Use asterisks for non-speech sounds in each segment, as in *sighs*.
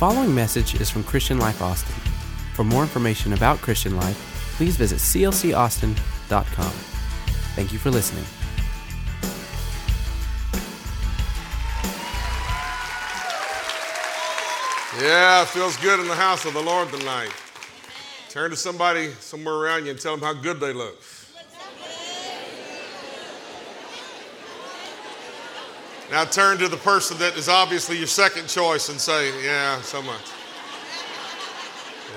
following message is from Christian Life Austin. For more information about Christian Life, please visit clcaustin.com. Thank you for listening. Yeah, it feels good in the house of the Lord tonight. Turn to somebody somewhere around you and tell them how good they look. Now turn to the person that is obviously your second choice and say, Yeah, so much.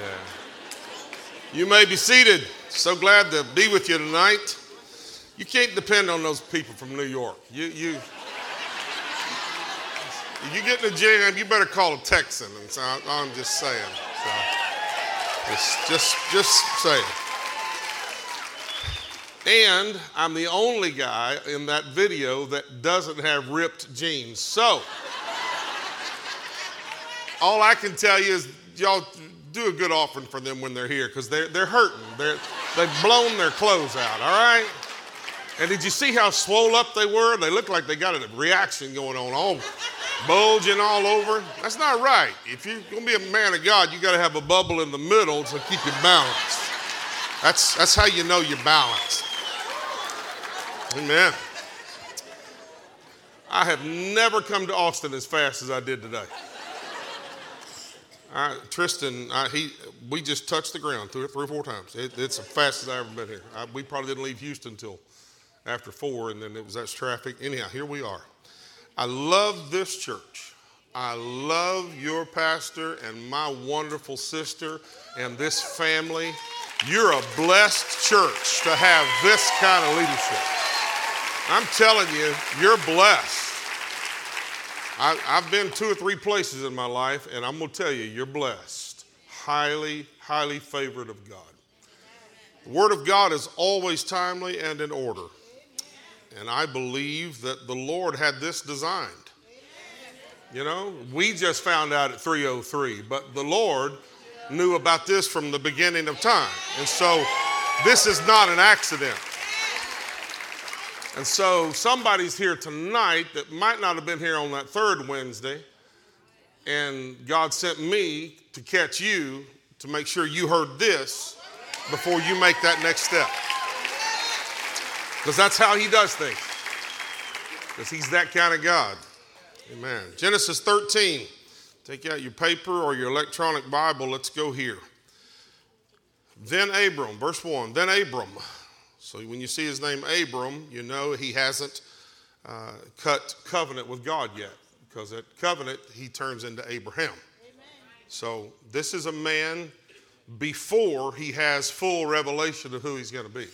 Yeah. You may be seated. So glad to be with you tonight. You can't depend on those people from New York. You, you, you get in a jam, you better call a Texan. And so I'm just saying. So just, just, just saying. And I'm the only guy in that video that doesn't have ripped jeans. So, all I can tell you is y'all do a good offering for them when they're here because they're, they're hurting. They're, they've blown their clothes out, all right? And did you see how swole up they were? They look like they got a reaction going on, all bulging all over. That's not right. If you're going to be a man of God, you got to have a bubble in the middle to keep you balanced. That's, that's how you know you're balanced. Amen. I have never come to Austin as fast as I did today. I, Tristan, I, he, we just touched the ground three, three or four times. It, it's the fastest I've ever been here. I, we probably didn't leave Houston until after four, and then it was that traffic. Anyhow, here we are. I love this church. I love your pastor and my wonderful sister and this family. You're a blessed church to have this kind of leadership. I'm telling you, you're blessed. I, have been two or three places in my life, and I'm going to tell you, you're blessed. Highly, highly favored of God. The Word of God is always timely and in order. And I believe that the Lord had this designed. You know, we just found out at 303, but the Lord knew about this from the beginning of time. And so this is not an accident. And so somebody's here tonight that might not have been here on that third Wednesday, and God sent me to catch you to make sure you heard this before you make that next step. Because that's how He does things. Because He's that kind of God. Amen. Genesis 13. Take out your paper or your electronic Bible. Let's go here. Then Abram, verse 1. Then Abram so when you see his name Abram, you know he hasn't uh, cut covenant with God yet, because at covenant he turns into Abraham. Amen. So this is a man before he has full revelation of who he's going to be.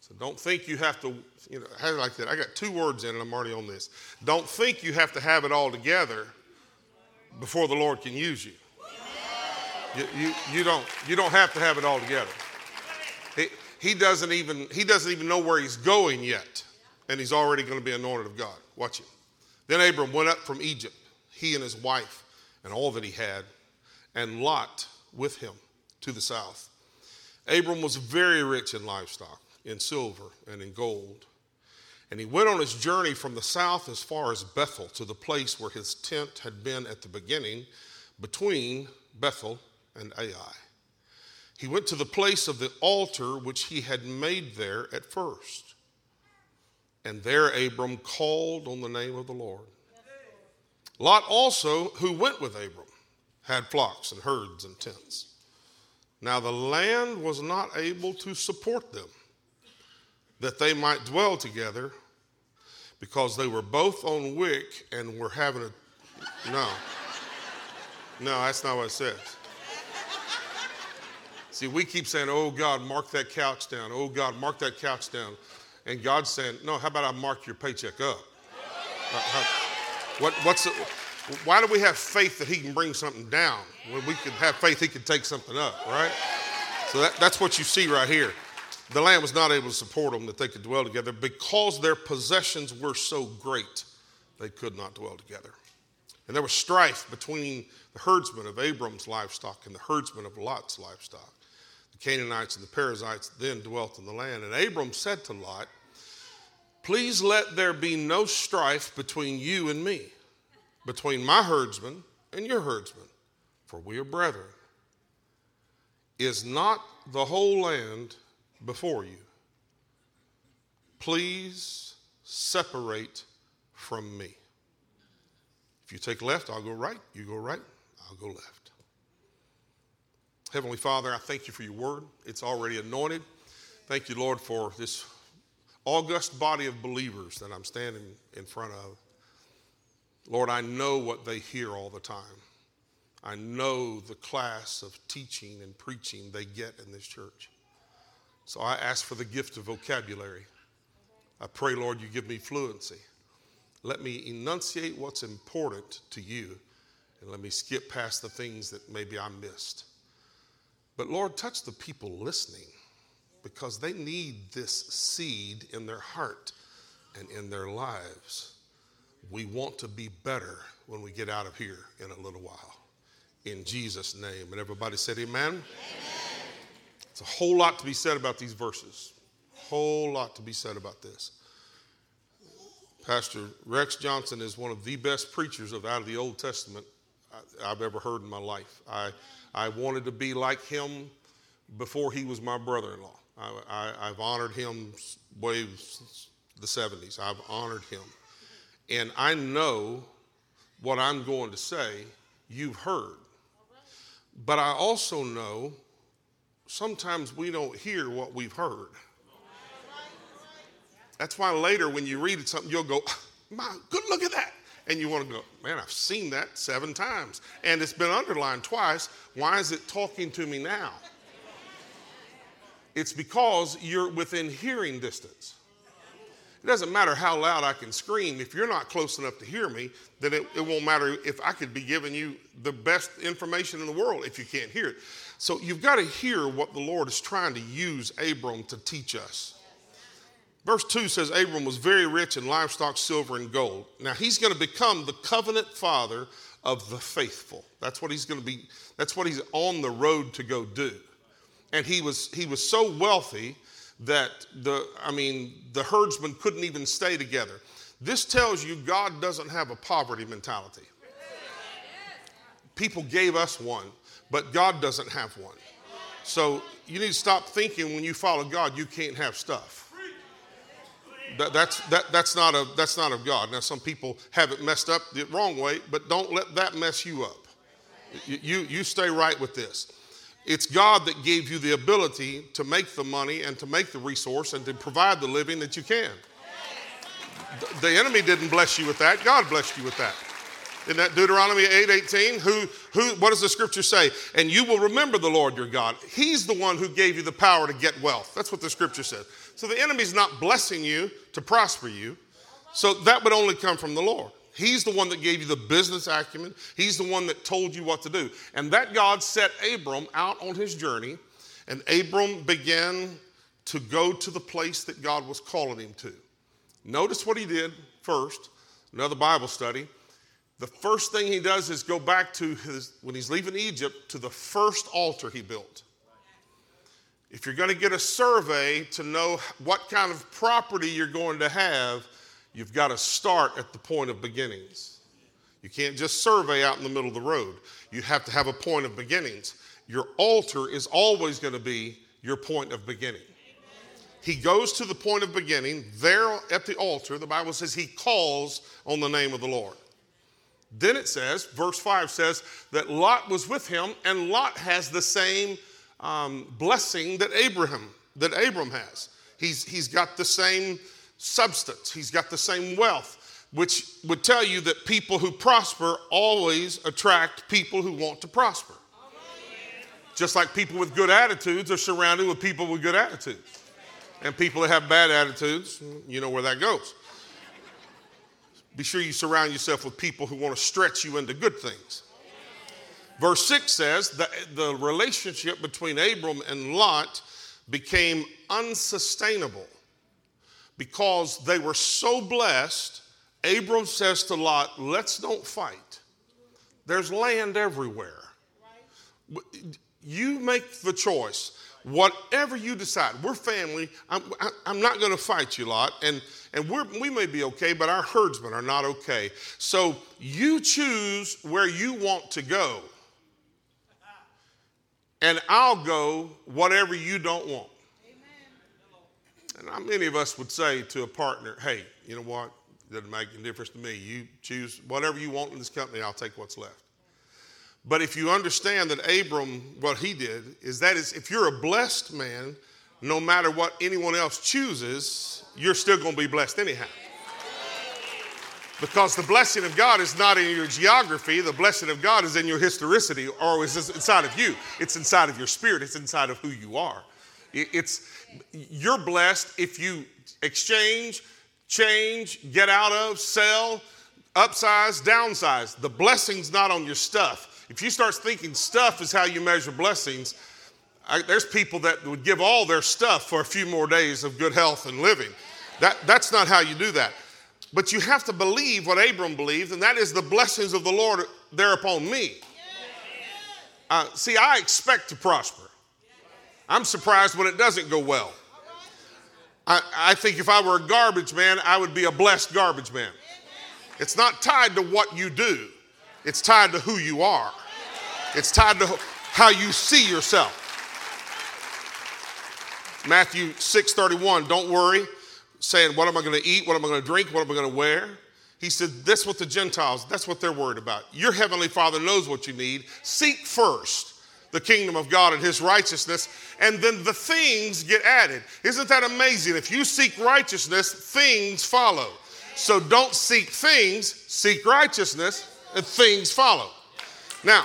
So don't think you have to, you know, how like that. I got two words in it. I'm already on this. Don't think you have to have it all together before the Lord can use you. You, you, you, don't, you don't have to have it all together he doesn't even he doesn't even know where he's going yet. And he's already going to be anointed of god. Watch it. Then abram went up from egypt he and his wife and all that he had and lot with him to the south. Abram was very rich in livestock in silver and in gold. And he went on his journey from the south as far as bethel to the place where his tent had been at the beginning between bethel and ai he went to the place of the altar which he had made there at first. And there Abram called on the name of the Lord. Lot also, who went with Abram, had flocks and herds and tents. Now the land was not able to support them, that they might dwell together, because they were both on wick and were having a. No. No, that's not what it says. See, we keep saying, oh God, mark that couch down. Oh God, mark that couch down. And God's saying, no, how about I mark your paycheck up? Uh, how, what, what's the, why do we have faith that He can bring something down when we could have faith He could take something up, right? So that, that's what you see right here. The land was not able to support them that they could dwell together because their possessions were so great, they could not dwell together. And there was strife between the herdsmen of Abram's livestock and the herdsmen of Lot's livestock. The Canaanites and the Perizzites then dwelt in the land. And Abram said to Lot, Please let there be no strife between you and me, between my herdsmen and your herdsmen, for we are brethren. Is not the whole land before you? Please separate from me. If you take left, I'll go right. You go right, I'll go left. Heavenly Father, I thank you for your word. It's already anointed. Thank you, Lord, for this august body of believers that I'm standing in front of. Lord, I know what they hear all the time. I know the class of teaching and preaching they get in this church. So I ask for the gift of vocabulary. I pray, Lord, you give me fluency. Let me enunciate what's important to you, and let me skip past the things that maybe I missed. But Lord, touch the people listening because they need this seed in their heart and in their lives. We want to be better when we get out of here in a little while. In Jesus' name. And everybody said, Amen. Amen. It's a whole lot to be said about these verses. A Whole lot to be said about this. Pastor Rex Johnson is one of the best preachers of out of the Old Testament I've ever heard in my life. I, I wanted to be like him before he was my brother in law. I, have honored him way the 70s. I've honored him. And I know what I'm going to say, you've heard. But I also know sometimes we don't hear what we've heard. That's why later when you read something, you'll go, ah, my, good, look at that. And you want to go, man, I've seen that seven times. And it's been underlined twice. Why is it talking to me now? It's because you're within hearing distance. It doesn't matter how loud I can scream. If you're not close enough to hear me, then it, it, won't matter if I could be giving you the best information in the world if you can't hear it. So you've got to hear what the Lord is trying to use Abram to teach us. Verse 2 says Abram was very rich in livestock, silver, and gold. Now he's going to become the covenant father of the faithful. That's what he's going to be, that's what he's on the road to go do and he was he was so wealthy that the I mean the herdsmen couldn't even stay together. This tells you God doesn't have a poverty mentality. People gave us one, but God doesn't have one. So you need to stop thinking when you follow God you can't have stuff. That, that's, that, that's, not a, that's not of God. Now, some people have it messed up the wrong way, but don't let that mess you up. You, you, you stay right with this. It's God that gave you the ability to make the money and to make the resource and to provide the living that you can. The enemy didn't bless you with that. God blessed you with that. In that Deuteronomy 8 18, who, who, what does the scripture say? And you will remember the Lord your God. He's the one who gave you the power to get wealth. That's what the scripture says. So the enemy's not blessing you to prosper you. So that would only come from the Lord. He's the one that gave you the business acumen. He's the one that told you what to do. And that God set Abram out on his journey, and Abram began to go to the place that God was calling him to. Notice what he did first, another Bible study. The first thing he does is go back to his, when he's leaving Egypt, to the first altar he built. If you're going to get a survey to know what kind of property you're going to have, You've got to start at the point of beginnings. You can't just survey out in the middle of the road. You have to have a point of beginnings. Your altar is always going to be your point of beginning. He goes to the point of beginning. There at the altar, the Bible says he calls on the name of the Lord. Then it says, verse 5 says, that Lot was with him, and Lot has the same um, blessing that Abraham, that Abram has. He's, he's got the same substance, he's got the same wealth, which would tell you that people who prosper always attract people who want to prosper. Just like people with good attitudes are surrounded with people with good attitudes. And people that have bad attitudes, you know where that goes. Be sure you surround yourself with people who want to stretch you into good things. Verse 6 says that the relationship between Abram and Lot became unsustainable because they were so blessed, Abram says to Lot, Let's don't fight. There's land everywhere. you make the choice. Whatever you decide, we're family. I'm, I'm not going to fight you, Lot. And, and we're, we may be okay, but our herdsmen are not okay. So you choose where you want to go. And I'll go whatever you don't want. Amen. And how many of us would say to a partner, hey, you know what? It doesn't make any difference to me. You choose whatever you want in this company, I'll take what's left. But if you understand that Abram, what he did is that is, if you're a blessed man, no matter what anyone else chooses, you're still going to be blessed anyhow. Because the blessing of God is not in your geography, the blessing of God is in your historicity, or is inside of you. It's inside of your spirit, it's inside of who you are. It's you're blessed if you exchange, change, get out of, sell, upsize, downsize. The blessing's not on your stuff. If you start thinking stuff is how you measure blessings, I, there's people that would give all their stuff for a few more days of good health and living. That, that's not how you do that. But you have to believe what Abram believed, and that is the blessings of the Lord there upon me. Uh, see, I expect to prosper. I'm surprised when it doesn't go well. I, I think if I were a garbage man, I would be a blessed garbage man. It's not tied to what you do, it's tied to who you are, it's tied to how you see yourself. Matthew 6:31, don't worry, saying, What am I going to eat? What am I going to drink? What am I going to wear? He said, That's what the Gentiles, that's what they're worried about. Your heavenly Father knows what you need. Seek first the kingdom of God and his righteousness, and then the things get added. Isn't that amazing? If you seek righteousness, things follow. So don't seek things, seek righteousness, and things follow. Now,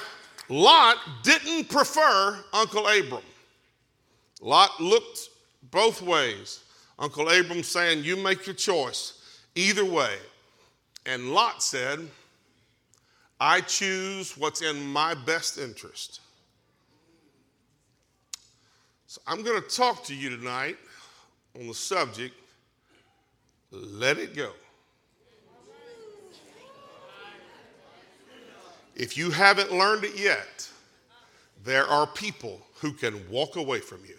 Lot didn't prefer Uncle Abram. Lot looked both ways. Uncle Abram saying, You make your choice either way. And Lot said, I choose what's in my best interest. So I'm going to talk to you tonight on the subject let it go. If you haven't learned it yet, there are people who can walk away from you.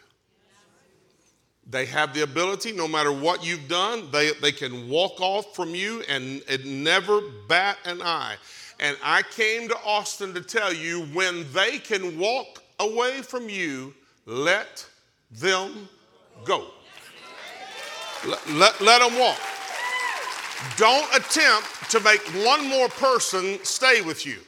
They have the ability, no matter what you've done, they, they can walk off from you and, and never bat an eye. And I came to Austin to tell you when they can walk away from you, let them go. Let, let, let them walk. Don't attempt to make one more person stay with you.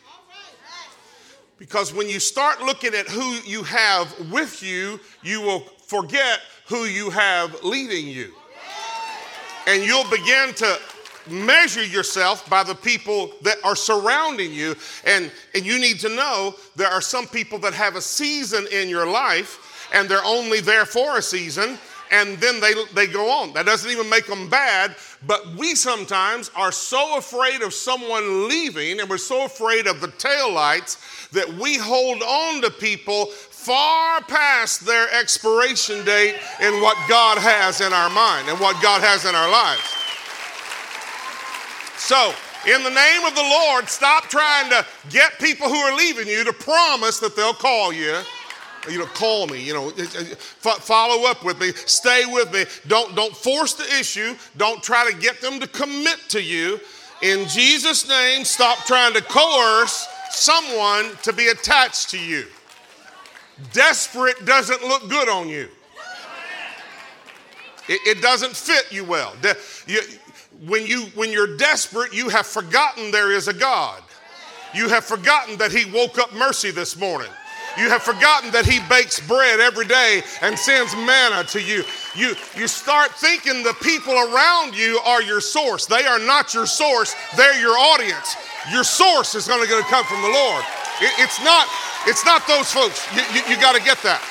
Because when you start looking at who you have with you, you will forget who you have leading you. And you'll begin to measure yourself by the people that are surrounding you. And, and you need to know there are some people that have a season in your life and they're only there for a season and then they, they go on. That doesn't even make them bad, but we sometimes are so afraid of someone leaving and we're so afraid of the taillights that we hold on to people far past their expiration date in what God has in our mind and what God has in our lives. So, in the name of the Lord, stop trying to get people who are leaving you to promise that they'll call you. You know, call me. You know, follow up with me. Stay with me. Don't don't force the issue. Don't try to get them to commit to you. In Jesus' name, stop trying to coerce someone to be attached to you. Desperate doesn't look good on you. It, it doesn't fit you well. De- you, when, you, when you're desperate, you have forgotten there is a God. You have forgotten that He woke up mercy this morning. You have forgotten that He bakes bread every day and sends manna to you. You, you start thinking the people around you are your source. They are not your source, they're your audience. Your source is going to come from the Lord. It, it's not it's not those folks. You, you, you got to get that.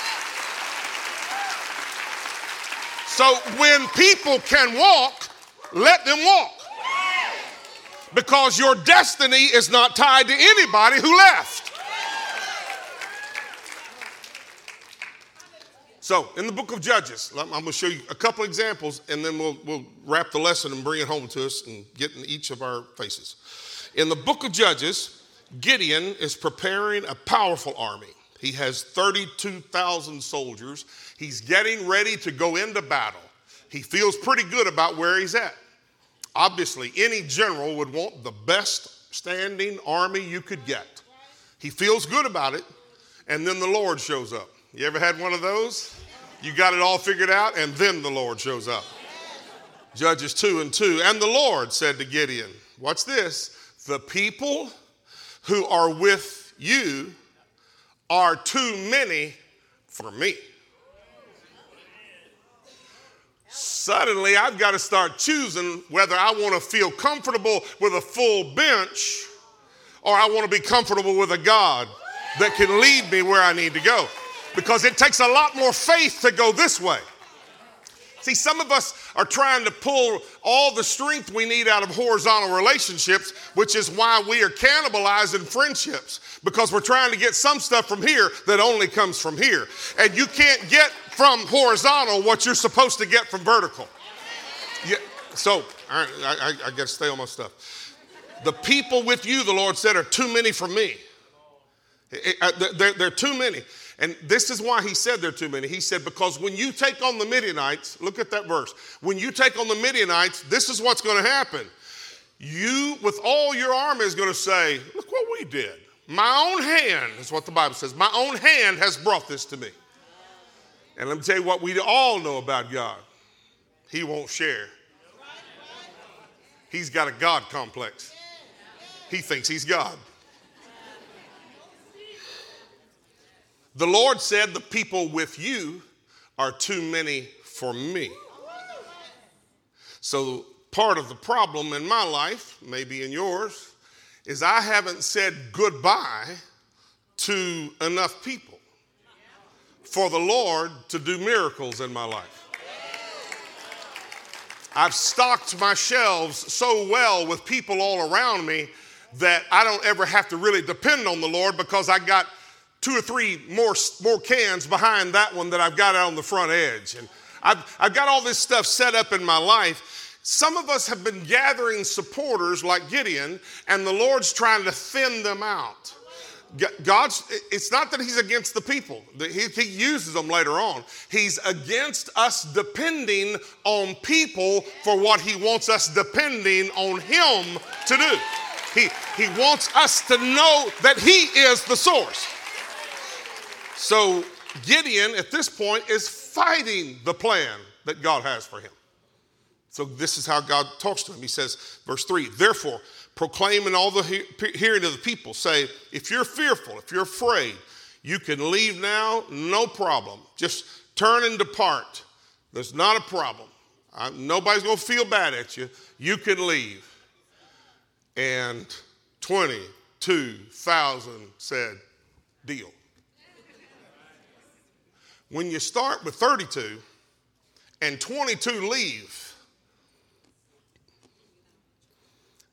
So when people can walk, let them walk. Because your destiny is not tied to anybody who left. So, in the book of Judges, I'm going to show you a couple examples and then we'll, we'll wrap the lesson and bring it home to us and get in each of our faces. In the book of Judges, Gideon is preparing a powerful army. He has 32,000 soldiers. He's getting ready to go into battle. He feels pretty good about where he's at. Obviously, any general would want the best standing army you could get. He feels good about it, and then the Lord shows up. You ever had one of those? You got it all figured out, and then the Lord shows up. Judges 2 and 2. And the Lord said to Gideon, What's this? The people who are with you are too many for me. Suddenly, I've got to start choosing whether I want to feel comfortable with a full bench or I want to be comfortable with a God that can lead me where I need to go. Because it takes a lot more faith to go this way. See, some of us are trying to pull all the strength we need out of horizontal relationships, which is why we are cannibalizing friendships because we're trying to get some stuff from here that only comes from here. And you can't get from horizontal what you're supposed to get from vertical. Yeah, so, I, I, I got to stay on my stuff. The people with you, the Lord said, are too many for me. Uh, they're, they're too many. And this is why he said there are too many. He said, because when you take on the Midianites, look at that verse. When you take on the Midianites, this is what's going to happen. You, with all your army, is going to say, Look what we did. My own hand, is what the Bible says. My own hand has brought this to me. And let me tell you what we all know about God He won't share. He's got a God complex, He thinks He's God. The Lord said, The people with you are too many for me. So, part of the problem in my life, maybe in yours, is I haven't said goodbye to enough people for the Lord to do miracles in my life. I've stocked my shelves so well with people all around me that I don't ever have to really depend on the Lord because I got two or three more, more cans behind that one that I've got out on the front edge. And I've, I've got all this stuff set up in my life. Some of us have been gathering supporters like Gideon, and the Lord's trying to thin them out. God's, it's not that He's against the people, he, he uses them later on. He's against us depending on people for what He wants us depending on Him to do. He, he wants us to know that He is the source. So Gideon at this point is fighting the plan that God has for him. So this is how God talks to him. He says, verse 3 Therefore, proclaim in all the hearing of the people, say, if you're fearful, if you're afraid, you can leave now, no problem. Just turn and depart. There's not a problem. I, nobody's going to feel bad at you. You can leave. And 22,000 said, Deal. When you start with 32 and 22 leave,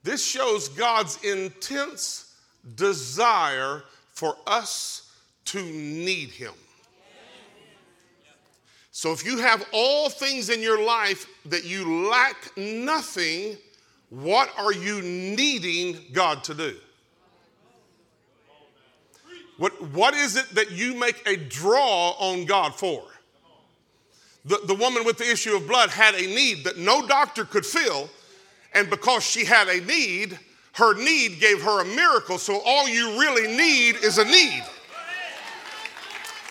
this shows God's intense desire for us to need Him. So if you have all things in your life that you lack nothing, what are you needing God to do? What, what is it that you make a draw on God for? The, the woman with the issue of blood had a need that no doctor could fill, and because she had a need, her need gave her a miracle. So all you really need is a need.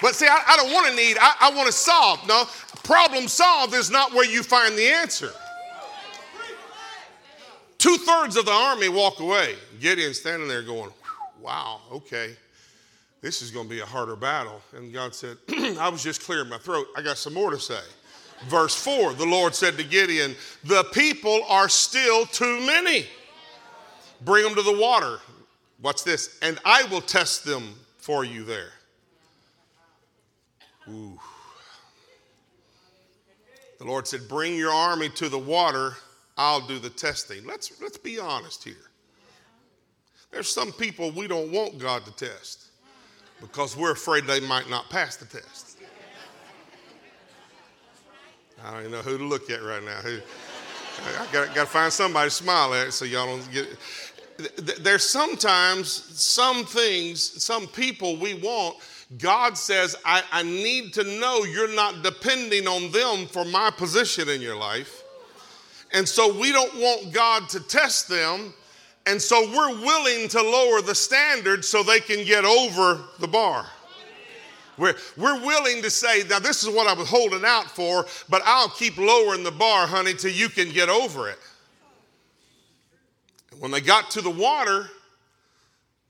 But see, I, I don't want a need, I, I want to solve. No, problem solved is not where you find the answer. Two thirds of the army walk away. Gideon standing there going, wow, okay this is going to be a harder battle. And God said, *clears throat* I was just clearing my throat. I got some more to say. Verse 4 the Lord said to Gideon, The people are still too many. Bring them to the water. What's this? And I will test them for you there. Ooh. The Lord said, Bring your army to the water, I'll do the testing. Let's, let's be honest here. There's some people we don't want God to test because we're afraid they might not pass the test. I don't even know who to look at right now. Who, I got, got to find somebody to smile at so y'all don't get. There's sometimes some things, some people we want. God says, I, I need to know you're not depending on them for my position in your life. And so we don't want God to test them. And so we're willing to lower the standard so they can get over the bar. We're, we're willing to say, now this is what I was holding out for, but I'll keep lowering the bar, honey, till you can get over it. And When they got to the water,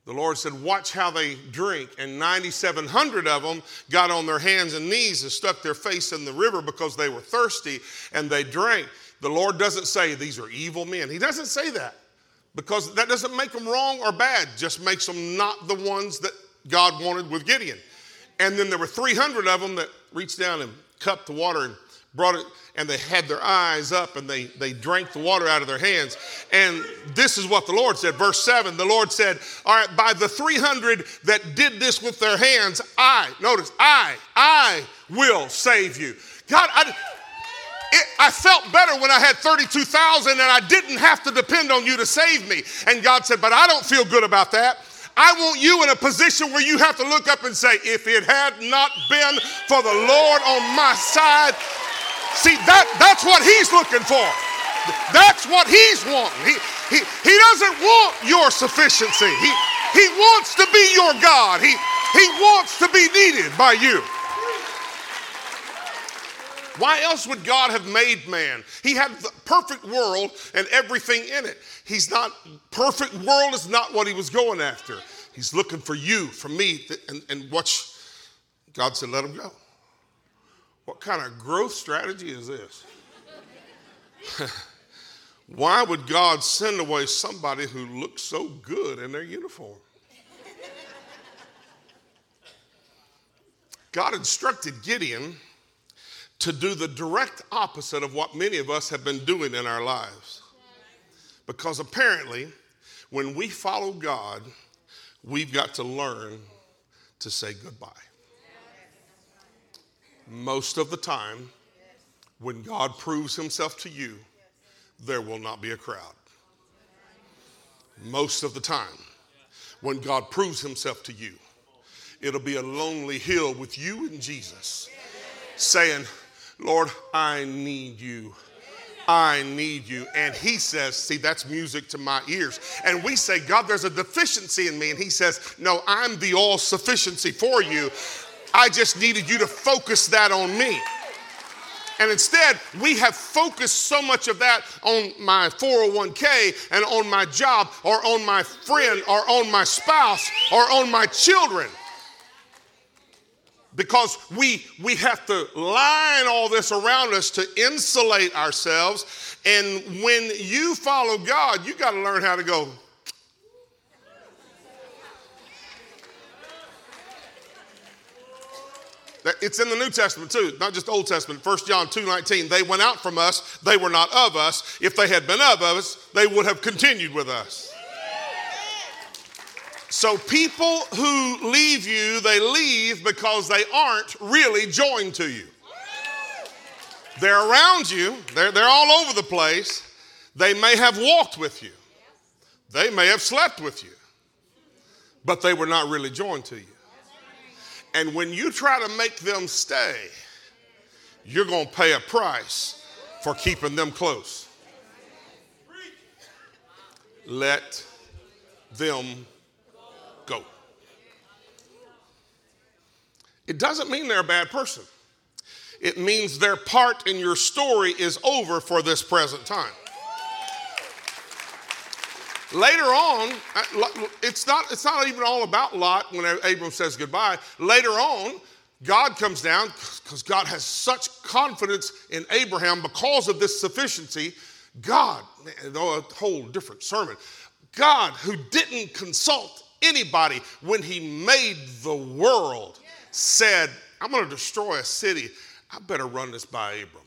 the Lord said, Watch how they drink. And 9,700 of them got on their hands and knees and stuck their face in the river because they were thirsty and they drank. The Lord doesn't say these are evil men. He doesn't say that because that doesn't make them wrong or bad, just makes them not the ones that God wanted with Gideon. And then there were 300 of them that reached down and cupped the water and brought it, and they had their eyes up and they, they drank the water out of their hands. And this is what the Lord said. Verse 7 the Lord said, All right, by the 300 that did this with their hands, I, notice, I, I will save you. God, I, it, I felt better when I had 32,000 and I didn't have to depend on you to save me. And God said, But I don't feel good about that. I want you in a position where you have to look up and say, If it had not been for the Lord on my side, see, that, that's what He's looking for. That's what He's wanting. He, he, he doesn't want your sufficiency, He, he wants to be your God, he, he wants to be needed by you. Why else would God have made man? He had the perfect world and everything in it. He's not, perfect world is not what he was going after. He's looking for you, for me, and, and watch. God said, let him go. What kind of growth strategy is this? *laughs* Why would God send away somebody who looks so good in their uniform? God instructed Gideon to do the direct opposite of what many of us have been doing in our lives. Because apparently, when we follow God, we've got to learn to say goodbye. Most of the time, when God proves himself to you, there will not be a crowd. Most of the time, when God proves himself to you, it'll be a lonely hill with you and Jesus saying, Lord, I need you. I need you. And he says, See, that's music to my ears. And we say, God, there's a deficiency in me. And he says, No, I'm the all sufficiency for you. I just needed you to focus that on me. And instead, we have focused so much of that on my 401k and on my job or on my friend or on my spouse or on my children because we we have to line all this around us to insulate ourselves. And when you follow god you got to learn how to go it's in the new testament too not just old testament. 1 john 2 19 they went out from us they were not of us. If they had been of us they would have continued with us so, people who leave you, they leave because they aren't really joined to you. They're around you, they're, they're all over the place. They may have walked with you, they may have slept with you, but they were not really joined to you. And when you try to make them stay, you're going to pay a price for keeping them close. Let them go. It doesn't mean they're a bad person. It means their part in your story is over for this present time. Later on, uh, it's not, it's not even all about Lot when Abram says goodbye. Later on, God comes down because God has such confidence in Abraham because of this sufficiency. God, a whole different sermon. God, who didn't consult anybody, when he made the world, said, I'm going to destroy a city. I better run this by Abram.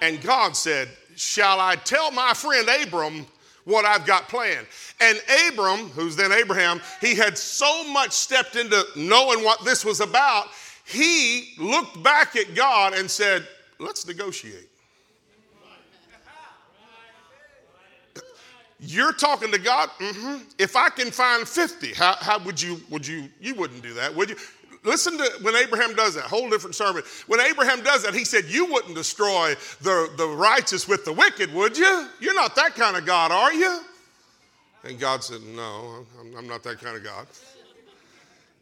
And God said, Shall I tell my friend Abram what I've got planned? And Abram, who's then Abraham, he had so much stepped into knowing what this was about, he looked back at God and said, Let's negotiate. You're talking to God. Mm-hmm. If I can find 50, how, how would you, would you, you wouldn't do that, would you? Listen to when Abraham does that, whole different sermon. When Abraham does that, he said, You wouldn't destroy the, the righteous with the wicked, would you? You're not that kind of God, are you? And God said, No, I'm, I'm not that kind of God.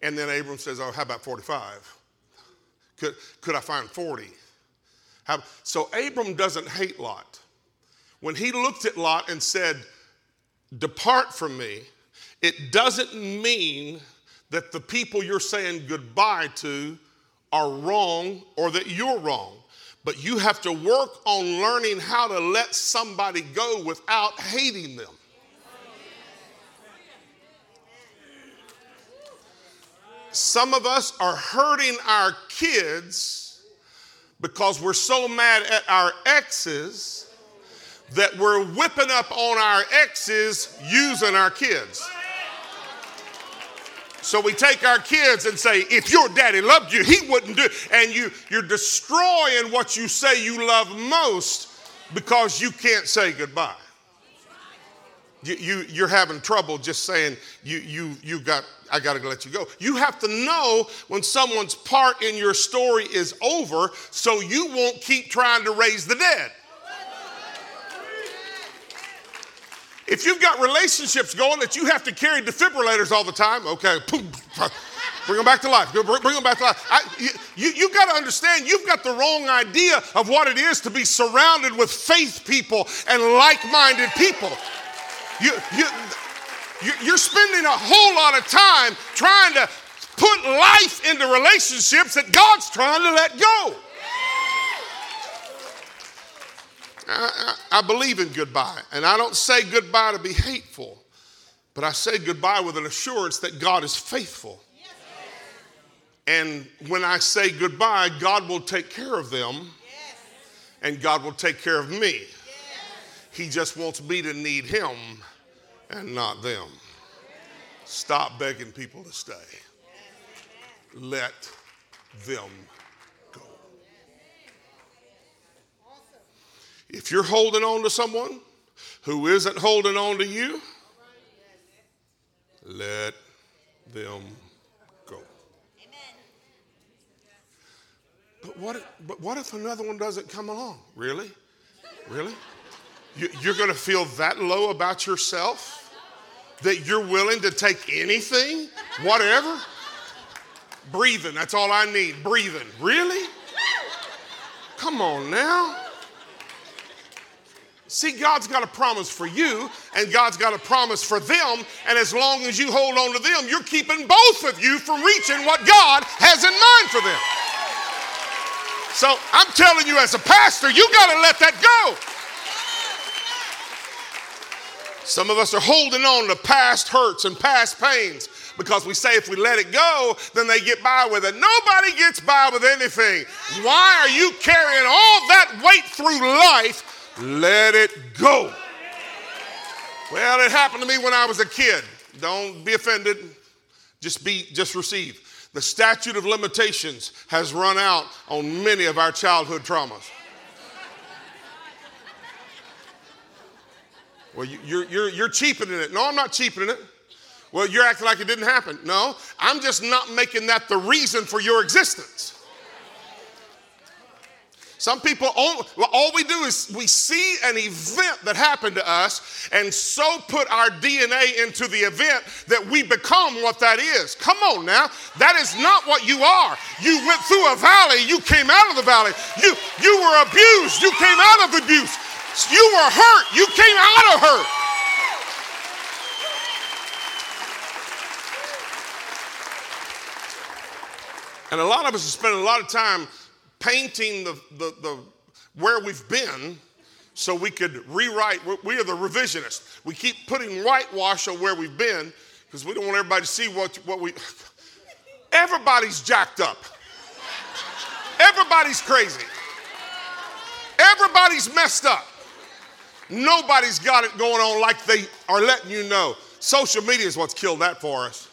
And then Abram says, Oh, how about 45? Could, could I find 40? How, so Abram doesn't hate Lot. When he looked at Lot and said, Depart from me, it doesn't mean that the people you're saying goodbye to are wrong or that you're wrong. But you have to work on learning how to let somebody go without hating them. Some of us are hurting our kids because we're so mad at our exes that we're whipping up on our exes using our kids. So we take our kids and say, if your daddy loved you, he wouldn't do it. And you, you're destroying what you say you love most because you can't say goodbye. You, you, you're having trouble just saying, you, you, you got, I got to let you go. You have to know when someone's part in your story is over so you won't keep trying to raise the dead. If you've got relationships going that you have to carry defibrillators all the time, okay, bring them back to life. Bring them back to life. I, you, you got to understand, you've got the wrong idea of what it is to be surrounded with faith people and like minded people. You, you, you're spending a whole lot of time trying to put life into relationships that God's trying to let go. I, I, believe in goodbye, and I don't say goodbye to be hateful, but I say goodbye with an assurance that God is faithful. And when I say goodbye, God will take care of them, and God will take care of me. He just wants me to need Him and not them. Stop begging people to stay. Let them If you're holding on to someone who isn't holding on to you, let them go. But what, but what if another one doesn't come along? Really? Really? You're going to feel that low about yourself that you're willing to take anything, whatever? Breathing, that's all I need. Breathing. Really? Come on now. See, God's got a promise for you, and God's got a promise for them. And as long as you hold on to them, you're keeping both of you from reaching what God has in mind for them. So I'm telling you, as a pastor, you got to let that go. Some of us are holding on to past hurts and past pains because we say if we let it go, then they get by with it. Nobody gets by with anything. Why are you carrying all that weight through life? Let it go. Well, it happened to me when I was a kid. Don't be offended. Just be just receive. The statute of limitations has run out on many of our childhood traumas. Well, you're, you're, you're cheapening it. No, I'm not cheapening it. Well, you're acting like it didn't happen. No, I'm just not making that the reason for your existence. Some people, all, all, we do is we see an event that happened to us and so put our DNA into the event that we become what that is. Come on now. That is not what you are. You went through a valley, you came out of the valley. You, you were abused, you came out of abuse. You were hurt. You came out of hurt. And a lot of us have spent a lot of time painting the, the, the where we've been so we could rewrite. We are the revisionists. We keep putting whitewash on where we've been because we don't want everybody to see what, what we. *laughs* Everybody's jacked up. Everybody's crazy. Everybody's messed up. Nobody's got it going on like they are letting you know. Social media is what's killed that for us.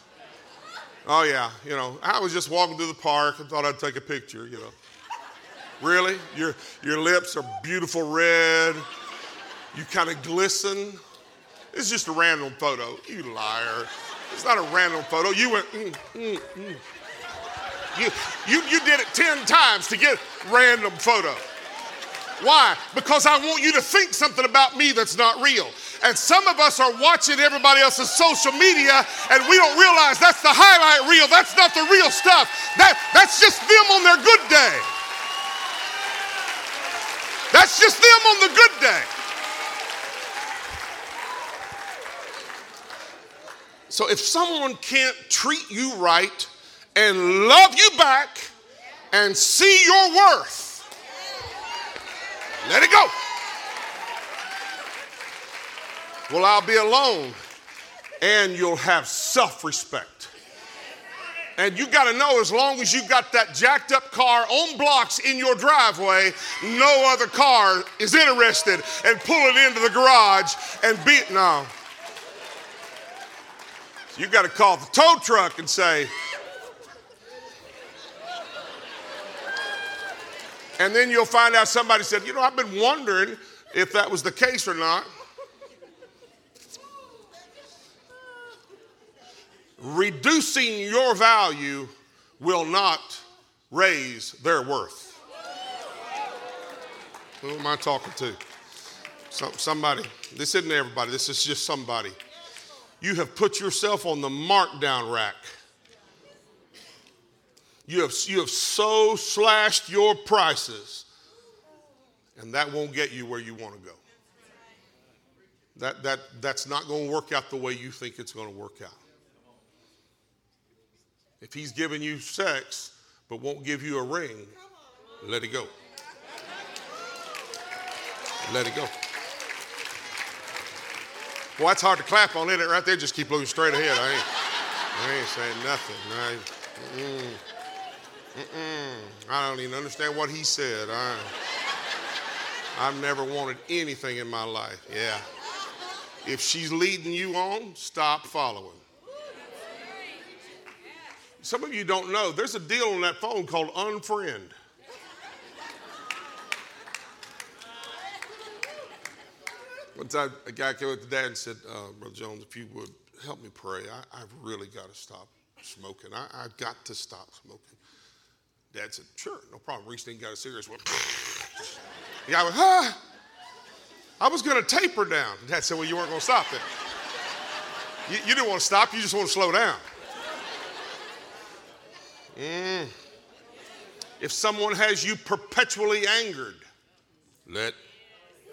Oh, yeah, you know, I was just walking through the park and thought I'd take a picture, you know. Really? Your, your lips are beautiful red. You kind of glisten. It's just a random photo. You liar. It's not a random photo. You went, mm, mm, mm. You, you, you did it 10 times to get random photo. Why? Because I want you to think something about me that's not real. And some of us are watching everybody else's social media and we don't realize that's the highlight reel. That's not the real stuff. That, that's just them on their good day. That's just them on the good day. So if someone can't treat you right and love you back and see your worth, let it go. Well, I'll be alone and you'll have self respect. And you got to know as long as you got that jacked up car on blocks in your driveway, no other car is interested and pull it into the garage and beat. No. You got to call the tow truck and say, and then you'll find out somebody said, You know, I've been wondering if that was the case or not. Reducing your value will not raise their worth. Who am I talking to? Some, somebody. This isn't everybody, this is just somebody you have put yourself on the markdown rack. You have, you have so slashed your prices, and that won't get you where you want to go. That, that, that's not going to work out the way you think it's going to work out. If he's giving you sex but won't give you a ring, let it go. Let it go. Well, that's hard to clap on, isn't it? Right there, just keep looking straight ahead. I ain't, I ain't saying nothing. I, mm, mm, I don't even understand what he said. I, I've never wanted anything in my life. Yeah. If she's leading you on, stop following. Some of you don't know, there's a deal on that phone called unfriend. One time, a guy came up to dad and said, uh, Brother Jones, if you would help me pray, I, have really got to stop smoking. I, have got to stop smoking. Dad said, Sure, no problem. Reached in, got a cigarette. Went, *laughs* the guy went, Huh? I was going to taper down. Dad said, Well, you weren't going to stop then. You, you, didn't want to stop, you just want to slow down. Mm. If someone has you perpetually angered, let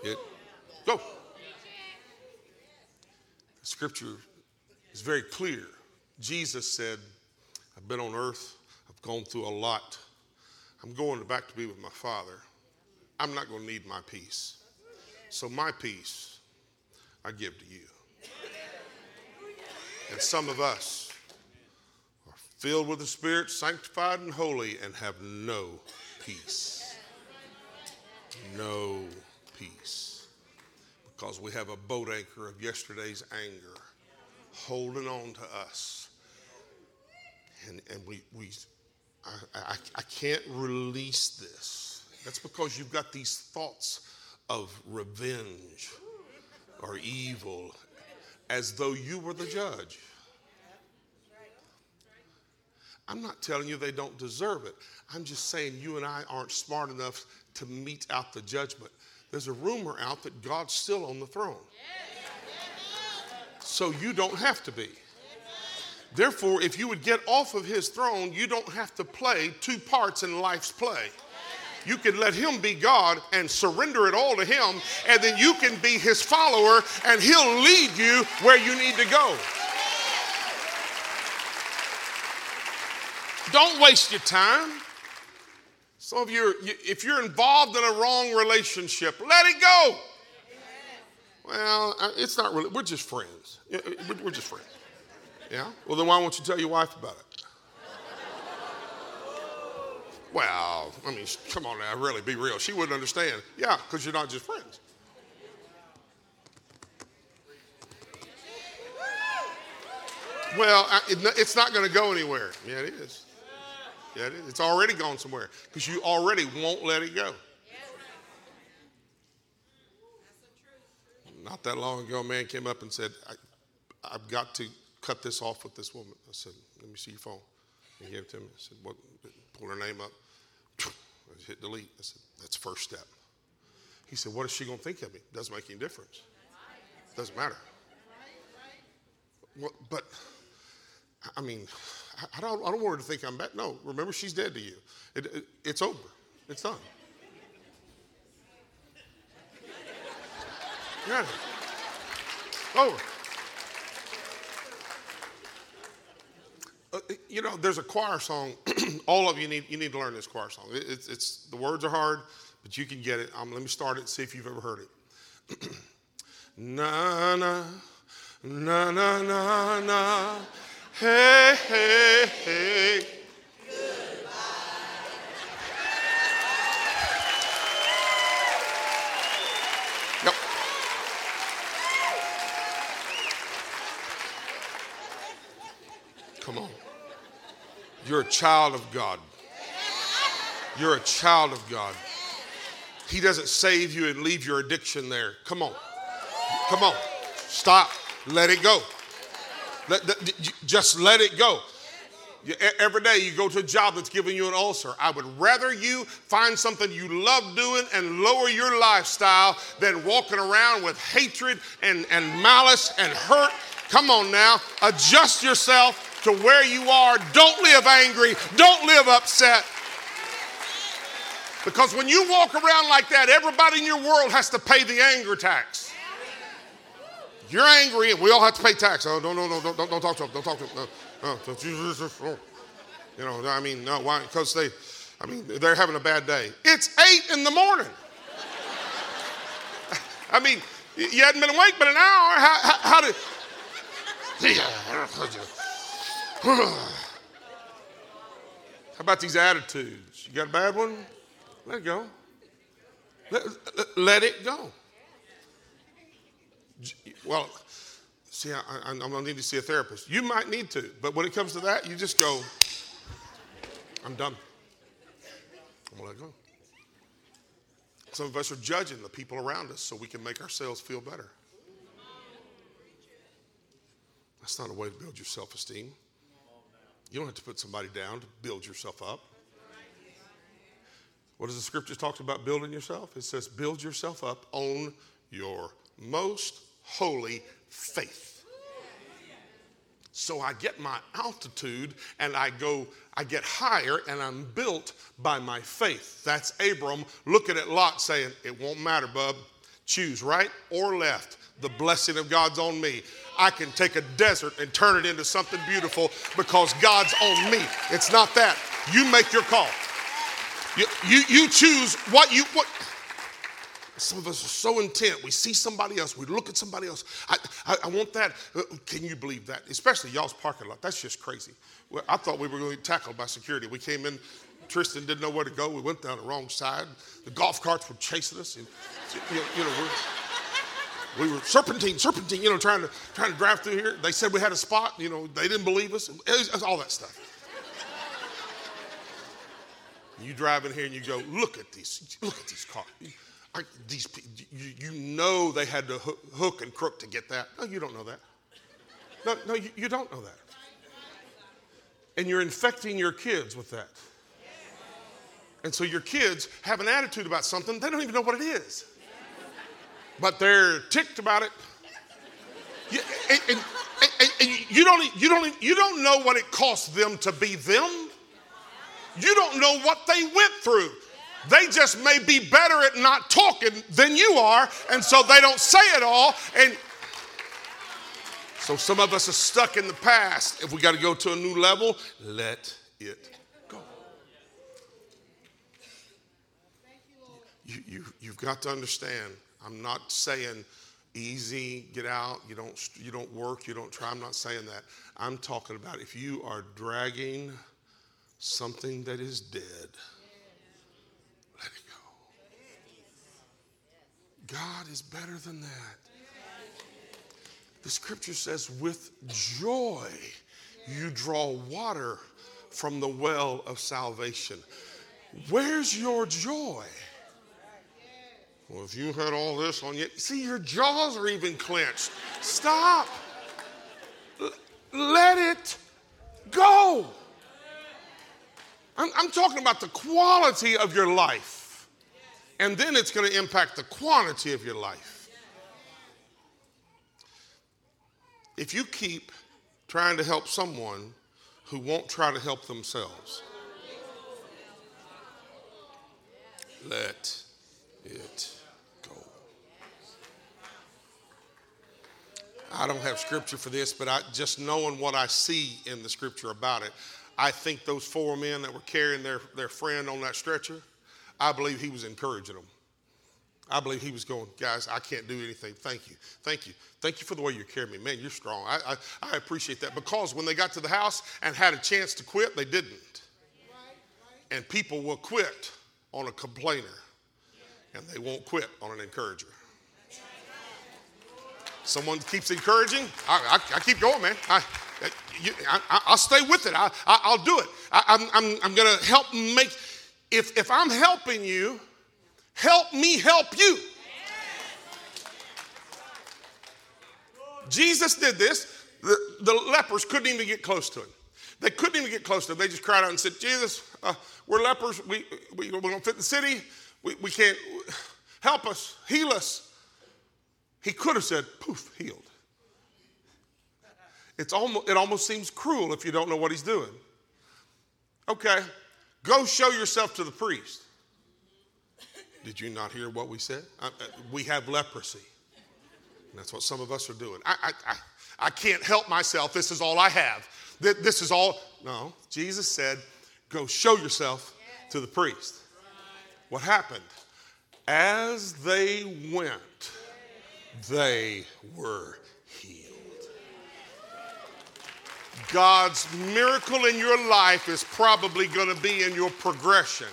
it go. Scripture is very clear. Jesus said, I've been on earth, I've gone through a lot. I'm going back to be with my Father. I'm not going to need my peace. So, my peace I give to you. And some of us filled with the Spirit, sanctified and holy, and have no peace. No peace because we have a boat anchor of yesterday's anger holding on to us. And, and we, we I, I, I can't release this. That's because you've got these thoughts of revenge or evil as though you were the judge. I'm not telling you they don't deserve it. I'm just saying you and I aren't smart enough to mete out the judgment there's a rumor out that God's still on the throne. So you don't have to be. Therefore, if you would get off of his throne, you don't have to play two parts in life's play. You can let him be God and surrender it all to him, and then you can be his follower, and he'll lead you where you need to go. Don't waste your time. Some of you, if you're involved in a wrong relationship, let it go. Well, it's not really, we're just friends. We're just friends. Yeah? Well, then why won't you tell your wife about it? Well, I mean, come on now, really, be real. She wouldn't understand. Yeah, because you're not just friends. Well, it's not going to go anywhere. Yeah, it is. Yeah, it is. Already gone somewhere because you already won't let it go. Not that long ago, a man came up and said, I, I've got to cut this off with this woman. I said, Let me see your phone. He gave it to me. I said, What? Pulled her name up. I hit delete. I said, That's first step. He said, What is she going to think of me? Doesn't make any difference. Doesn't matter. Well, but, I mean, I don't, I don't want her to think I'm bad. No, remember, she's dead to you. It, it, it's over. It's done. Yeah. Over. Uh, you know, there's a choir song. *clears throat* All of you need you need to learn this choir song. It, it's, it's the words are hard, but you can get it. Um, let me start it. See if you've ever heard it. *clears throat* na na na na na na. Hey hey hey. Yep. Come on. You're a child of God. You're a child of God. He doesn't save you and leave your addiction there. Come on. Come on. Stop. Let it go. Let, just let it go. Every day you go to a job that's giving you an ulcer. I would rather you find something you love doing and lower your lifestyle than walking around with hatred and, and malice and hurt. Come on now, adjust yourself to where you are. Don't live angry, don't live upset. Because when you walk around like that, everybody in your world has to pay the anger tax. You're angry, and we all have to pay tax. Oh, no, no, no, don't, don't, don't talk to them. Don't talk to them. No. Oh. You know, I mean, no, why? Because they, I mean, they're having a bad day. It's eight in the morning. I mean, you hadn't been awake but an hour. How, how, how did? *sighs* How about these attitudes? You got a bad one? Let it go. Let, let it go. Well, See, I, am going to need to see a therapist. You might need to, but when it comes to that, you just go, I'm done. I'm to let go. Some of us are judging the people around us so we can make ourselves feel better. That's not a way to build your self esteem. You don't have to put somebody down to build yourself up. What does the scripture talk about building yourself? It says, build yourself up on your most holy faith. So I get my altitude and I go, I get higher and I'm built by my faith. That's Abram looking at Lot saying, It won't matter, bub. Choose right or left. The blessing of God's on me. I can take a desert and turn it into something beautiful because God's on me. It's not that. You make your call. You, you, you choose what you what some of us are so intent. We see somebody else. We look at somebody else. I, I, I want that. Uh, can you believe that? Especially y'all's parking lot. That's just crazy. I thought we were going to be tackled by security. We came in. Tristan didn't know where to go. We went down the wrong side. The golf carts were chasing us. And, you know, you know we were serpentine, serpentine, you know, trying to, trying to drive through here. They said we had a spot. You know, they didn't believe us. It was, it was all that stuff. You drive in here and you go, look at these, look at these cars. These, you, you, know they had to hook and crook to get that. No, you don't know that. No, no, you, you don't know that. And you're infecting your kids with that. And so your kids have an attitude about something, they don't even know what it is. But they're ticked about it. You, and, and, and, and you, don't, you, don't, you don't know what it cost them to be them. You don't know what they went through. They just may be better at not talking than you are, and so they don't say it all. And so some of us are stuck in the past. If we got to go to a new level, let it go. You, you, you've got to understand, I'm not saying easy, get out, you don't, you don't work, you don't try. I'm not saying that. I'm talking about if you are dragging something that is dead God is better than that. The scripture says, with joy you draw water from the well of salvation. Where's your joy? Well, if you had all this on you, see, your jaws are even clenched. Stop. L- let it go. I'm, I'm talking about the quality of your life. And then it's going to impact the quantity of your life. If you keep trying to help someone who won't try to help themselves, let it go. I don't have scripture for this, but I just knowing what I see in the scripture about it, I think those four men that were carrying their, their friend on that stretcher, I believe he was encouraging them. I believe he was going, guys, I can't do anything. Thank you. Thank you. Thank you for the way you carried me. Man, you're strong. I, I, I appreciate that because when they got to the house and had a chance to quit, they didn't. And people will quit on a complainer and they won't quit on an encourager. Someone keeps encouraging, I, I, I keep going, man. I, I, will stay with it. I, will do it. I, I'm, I'm, I'm going to help make, if, if I'm helping you, help me help you. Jesus did this. The, the lepers couldn't even get close to him. They couldn't even get close to him. They just cried out and said, Jesus, uh, we're lepers. We, we, we don't fit the city. We, we can't help us, heal us. He could have said, poof, healed. It's almost, it almost seems cruel if you don't know what he's doing. Okay, go show yourself to the priest. Did you not hear what we said? I, I, uh, we have leprosy. And that's what some of us are doing. I, I, I, can't help myself. This is all I have. This is all. No, Jesus said, go show yourself to the priest. What happened? As they went, they were healed. God's miracle in your life is probably going to be in your progression,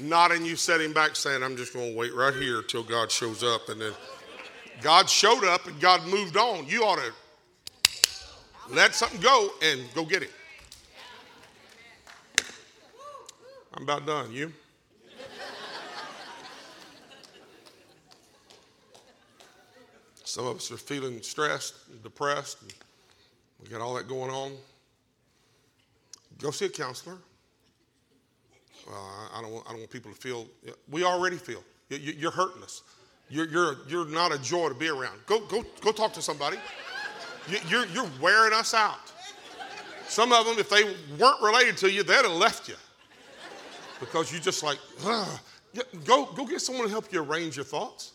not in you sitting back saying, I'm just going to wait right here till God shows up. And then God showed up and God moved on. You ought to let something go and go get it. I'm about done. You? Some of us are feeling stressed and depressed. And we got all that going on. Go see a counselor. Uh, I, don't want, I don't want people to feel, we already feel. You're hurting us. You're, you're, you're not a joy to be around. Go, go, go talk to somebody. You're, you're wearing us out. Some of them, if they weren't related to you, they'd have left you because you're just like, Ugh. go, go get someone to help you arrange your thoughts.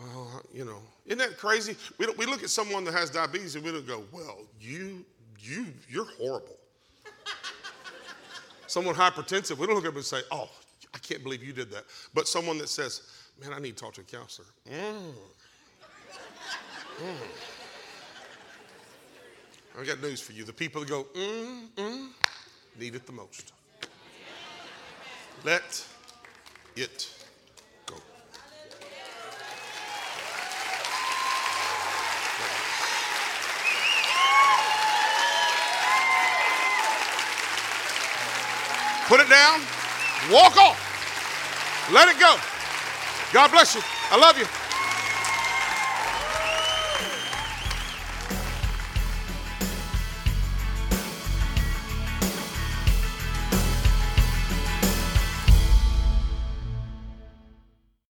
Well, you know, isn't that crazy? We, we look at someone that has diabetes and we don't go, well, you, you, you're horrible. *laughs* someone hypertensive, we don't look at them and say, oh, I can't believe you did that. But someone that says, man, I need to talk to a counselor. Mm. Mm. I got news for you. The people that go, mm, mm, need it the most. Let it Put it down, walk off, let it go. God bless you. I love you.